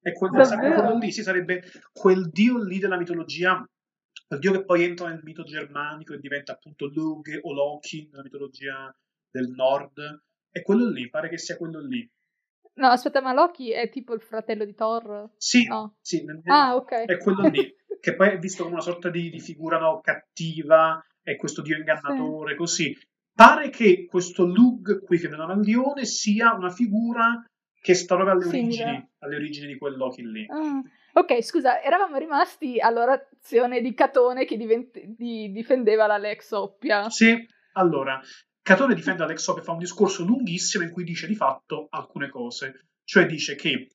E quel, quello lì si sarebbe quel dio lì della mitologia, quel dio che poi entra nel mito germanico e diventa appunto Lug o Loki nella mitologia del nord. E quello lì, pare che sia quello lì. No, aspetta, ma Loki è tipo il fratello di Thor? Sì, no. sì nel, ah, ok. È quello lì, che poi è visto come una sorta di, di figura no, cattiva, è questo dio ingannatore, sì. così. Pare che questo Lug qui che nella Lione sia una figura che sta proprio alle, origini, alle origini, di quel Loki lì. Ah. Ok, scusa, eravamo rimasti all'orazione di Catone che divent- di- difendeva la Lex Oppia. Sì, allora, Catone difende la Lex Oppia, fa un discorso lunghissimo in cui dice di fatto alcune cose. Cioè dice che,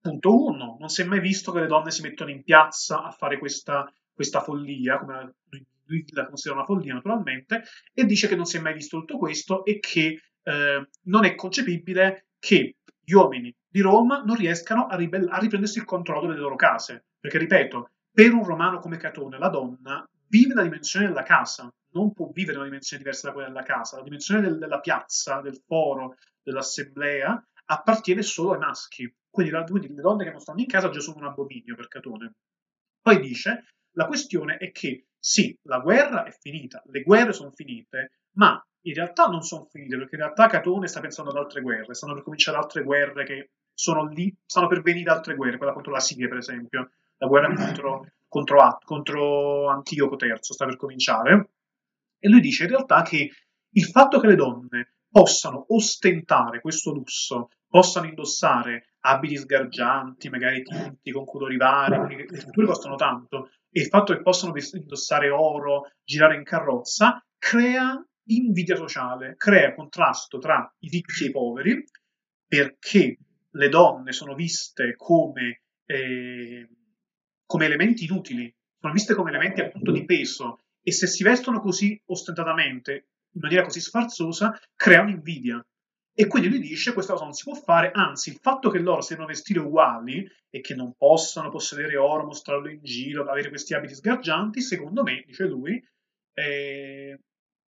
punto uno, non si è mai visto che le donne si mettono in piazza a fare questa, questa follia, come lui la considera una follia naturalmente, e dice che non si è mai visto tutto questo e che eh, non è concepibile che gli uomini di Roma non riescano a, ribell- a riprendersi il controllo delle loro case. Perché, ripeto, per un romano come Catone, la donna vive la dimensione della casa, non può vivere una dimensione diversa da quella della casa. La dimensione del, della piazza, del foro, dell'assemblea appartiene solo ai maschi. Quindi, la, quindi, le donne che non stanno in casa già sono un abominio per Catone. Poi dice: la questione è che sì, la guerra è finita, le guerre sono finite, ma in realtà non sono finite, perché in realtà Catone sta pensando ad altre guerre, stanno per cominciare altre guerre che sono lì, stanno per venire altre guerre, quella contro la Siria, per esempio, la guerra contro, contro, contro Antioco III sta per cominciare. E lui dice in realtà che il fatto che le donne possano ostentare questo lusso, possano indossare abiti sgargianti, magari tinti con colori vari, le tinture costano tanto, e il fatto che possano indossare oro, girare in carrozza, crea invidia sociale, crea contrasto tra i ricchi e i poveri, perché le donne sono viste come, eh, come elementi inutili, sono viste come elementi appunto di peso, e se si vestono così ostentatamente in maniera così sfarzosa, crea un'invidia. E quindi lui dice questa cosa non si può fare, anzi il fatto che loro siano vestiti uguali e che non possano possedere oro, mostrarlo in giro, avere questi abiti sgargianti, secondo me, dice lui, eh,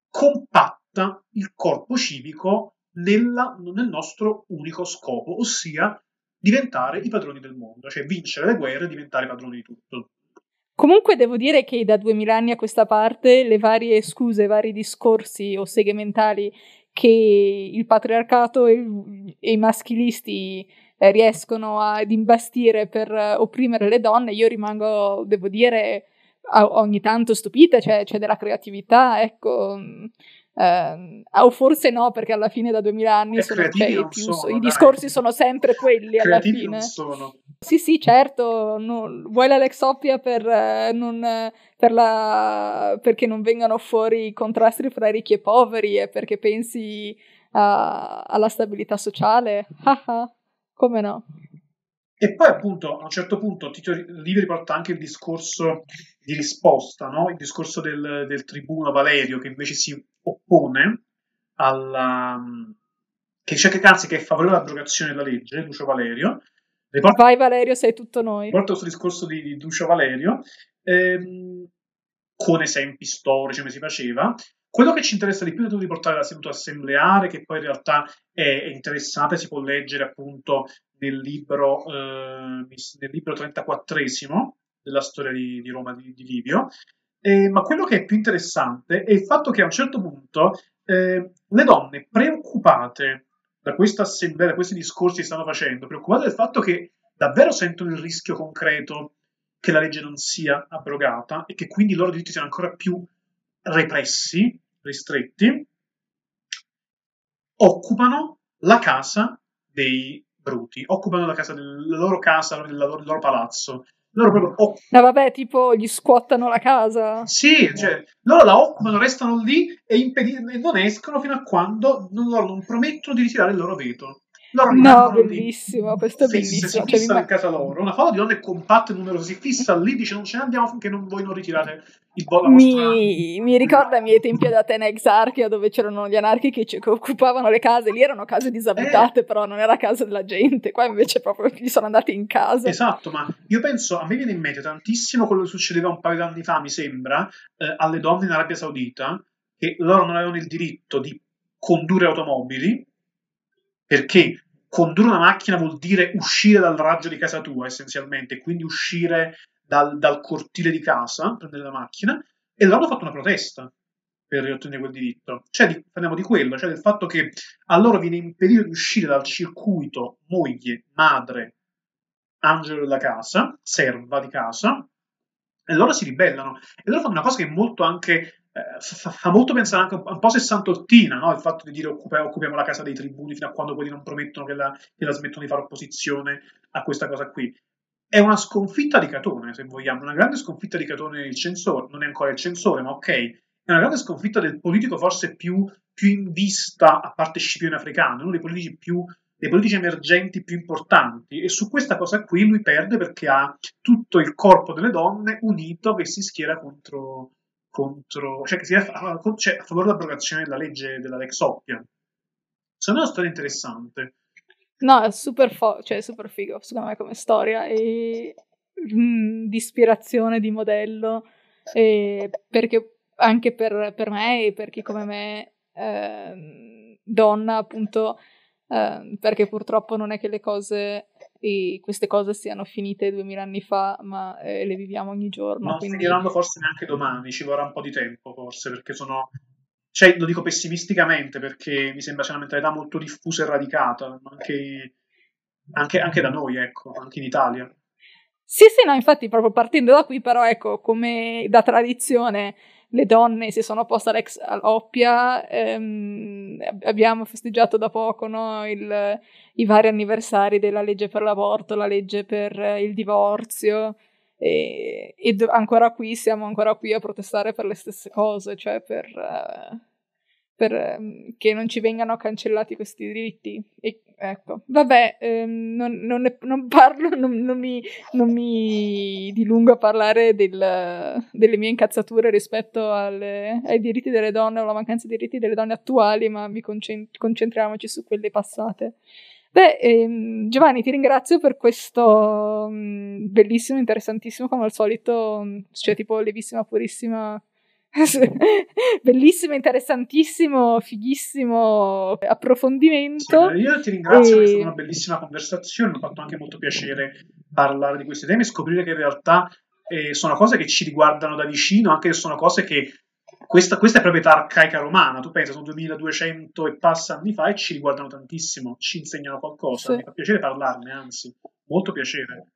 compatta il corpo civico nella, nel nostro unico scopo, ossia diventare i padroni del mondo, cioè vincere le guerre e diventare padroni di tutto. Comunque devo dire che da duemila anni a questa parte le varie scuse, i vari discorsi o seghe mentali che il patriarcato e, e i maschilisti eh, riescono ad imbastire per eh, opprimere le donne, io rimango, devo dire, ogni tanto stupita, cioè c'è della creatività, ecco. Uh, o forse no, perché alla fine da 2000 anni sono, cioè, più, sono, i discorsi sono sempre quelli alla fine. Sì, sì, certo. No, vuoi la Lexopia per, eh, non, per la, perché non vengano fuori i contrasti fra ricchi e poveri e perché pensi a, alla stabilità sociale? come no? E poi appunto a un certo punto Tito Livio riporta anche il discorso di risposta, no? il discorso del, del, tribuno Valerio che invece si oppone alla... che dice che anzi che è favorevole all'abrogazione della legge, Lucio Valerio. Riporta, Vai Valerio, sei tutto noi. Riporta questo discorso di, di Lucio Valerio ehm, con esempi storici come si faceva quello che ci interessa di più è riportare la seduta assembleare, che poi in realtà è, è interessante, si può leggere appunto nel libro, eh, nel libro 34 della storia di, di Roma di, di Livio. Eh, ma quello che è più interessante è il fatto che a un certo punto eh, le donne preoccupate da questa assemblea, da questi discorsi che stanno facendo, preoccupate del fatto che davvero sentono il rischio concreto che la legge non sia abrogata e che quindi i loro diritti siano ancora più repressi, ristretti, occupano la casa dei bruti, occupano la, casa del, la loro casa, il loro, il loro palazzo. Loro proprio occupano. No, vabbè, tipo gli squattano la casa. Sì, cioè, loro la occupano, restano lì e, impedi- e non escono fino a quando non, loro non promettono di ritirare il loro veto. Loro no, bellissimo, di, questo è bellissimo. Si fissa cioè, in casa loro. Una foto di donne compatte numerose, si fissa lì, dice non ce ne andiamo finché non, voi non ritirate il bo- mi, mi ricorda i miei tempi ad Atene Exarchia dove c'erano gli anarchici che occupavano le case, lì erano case disabitate, eh. però non era casa della gente, qua invece proprio gli sono andati in casa. Esatto, ma io penso, a me viene in mente tantissimo quello che succedeva un paio di anni fa, mi sembra, eh, alle donne in Arabia Saudita, che loro non avevano il diritto di condurre automobili perché condurre una macchina vuol dire uscire dal raggio di casa tua essenzialmente, quindi uscire dal, dal cortile di casa, prendere la macchina, e loro hanno fatto una protesta per ottenere quel diritto. Cioè, di, parliamo di quello, cioè del fatto che a loro viene impedito di uscire dal circuito moglie, madre, angelo della casa, serva di casa, e loro si ribellano. E loro fanno una cosa che è molto anche eh, fa, fa, molto pensare anche un po' sessantottina, no? il fatto di dire occupa, occupiamo la casa dei tribuni fino a quando quelli non promettono che la, che la smettono di fare opposizione a questa cosa qui. È una sconfitta di Catone, se vogliamo, una grande sconfitta di Catone il censore, non è ancora il censore, ma ok, è una grande sconfitta del politico forse più, più in vista, a parte Scipione africano, uno dei politici più dei politici emergenti più importanti e su questa cosa qui lui perde perché ha tutto il corpo delle donne unito che si schiera contro, contro, cioè che si è a, cioè, a favore dell'abrogazione della legge della Lex Oppia. Secondo me è una storia interessante. No, è super, fo- cioè, super figo, secondo me, come storia e mm, di ispirazione, di modello, e perché anche per, per, me e per chi come me, eh, donna, appunto, eh, perché purtroppo non è che le cose e queste cose siano finite duemila anni fa, ma eh, le viviamo ogni giorno. Non quindi... finiranno forse neanche domani, ci vorrà un po' di tempo forse, perché sono... Cioè, lo dico pessimisticamente, perché mi sembra sia una mentalità molto diffusa e radicata, anche, anche, anche da noi, ecco, anche in Italia. Sì, sì, no, infatti proprio partendo da qui, però ecco, come da tradizione le donne si sono opposte all'ex Oppia, ehm, abbiamo festeggiato da poco no, il, i vari anniversari della legge per l'aborto, la legge per il divorzio e, e ancora qui siamo ancora qui a protestare per le stesse cose, cioè per... Uh, per ehm, che non ci vengano cancellati questi diritti. E, ecco, vabbè, ehm, non, non, ne, non, parlo, non, non, mi, mi dilungo a parlare del, delle mie incazzature rispetto alle, ai diritti delle donne o alla mancanza di diritti delle donne attuali, ma mi concent- concentriamoci su quelle passate. Beh, ehm, Giovanni, ti ringrazio per questo mh, mm, bellissimo, interessantissimo, come al solito, mm, cioè tipo levissima, purissima Bellissimo, interessantissimo, fighissimo approfondimento. Sì, io ti ringrazio, e... è stata una bellissima conversazione, mi ha fatto anche molto piacere parlare di questi temi e scoprire che in realtà eh, sono cose che ci riguardano da vicino, anche se sono cose che questa, questa, è proprietà arcaica romana, tu pensi, sono 2200 e passa anni fa e ci riguardano tantissimo, ci insegnano qualcosa, sì. mi fa piacere parlarne, anzi, molto piacere.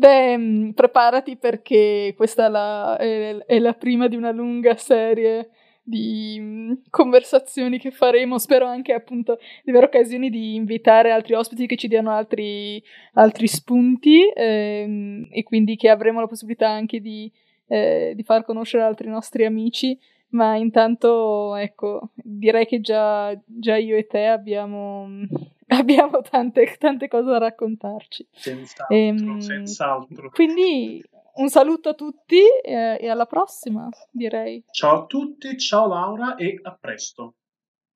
Beh, mm, preparati perché questa è la, è, è la prima di una lunga serie di mm, conversazioni che faremo. Spero anche appunto di avere occasioni di invitare altri ospiti che ci diano altri, altri spunti ehm, e quindi che avremo la possibilità anche di, eh, di far conoscere altri nostri amici. Ma intanto, ecco, direi che già, già io e te abbiamo mm, abbiamo tante, tante cose da raccontarci. Senz'altro, ehm, senz'altro. Quindi un saluto a tutti e, e alla prossima, direi. Ciao a tutti, ciao Laura e a presto.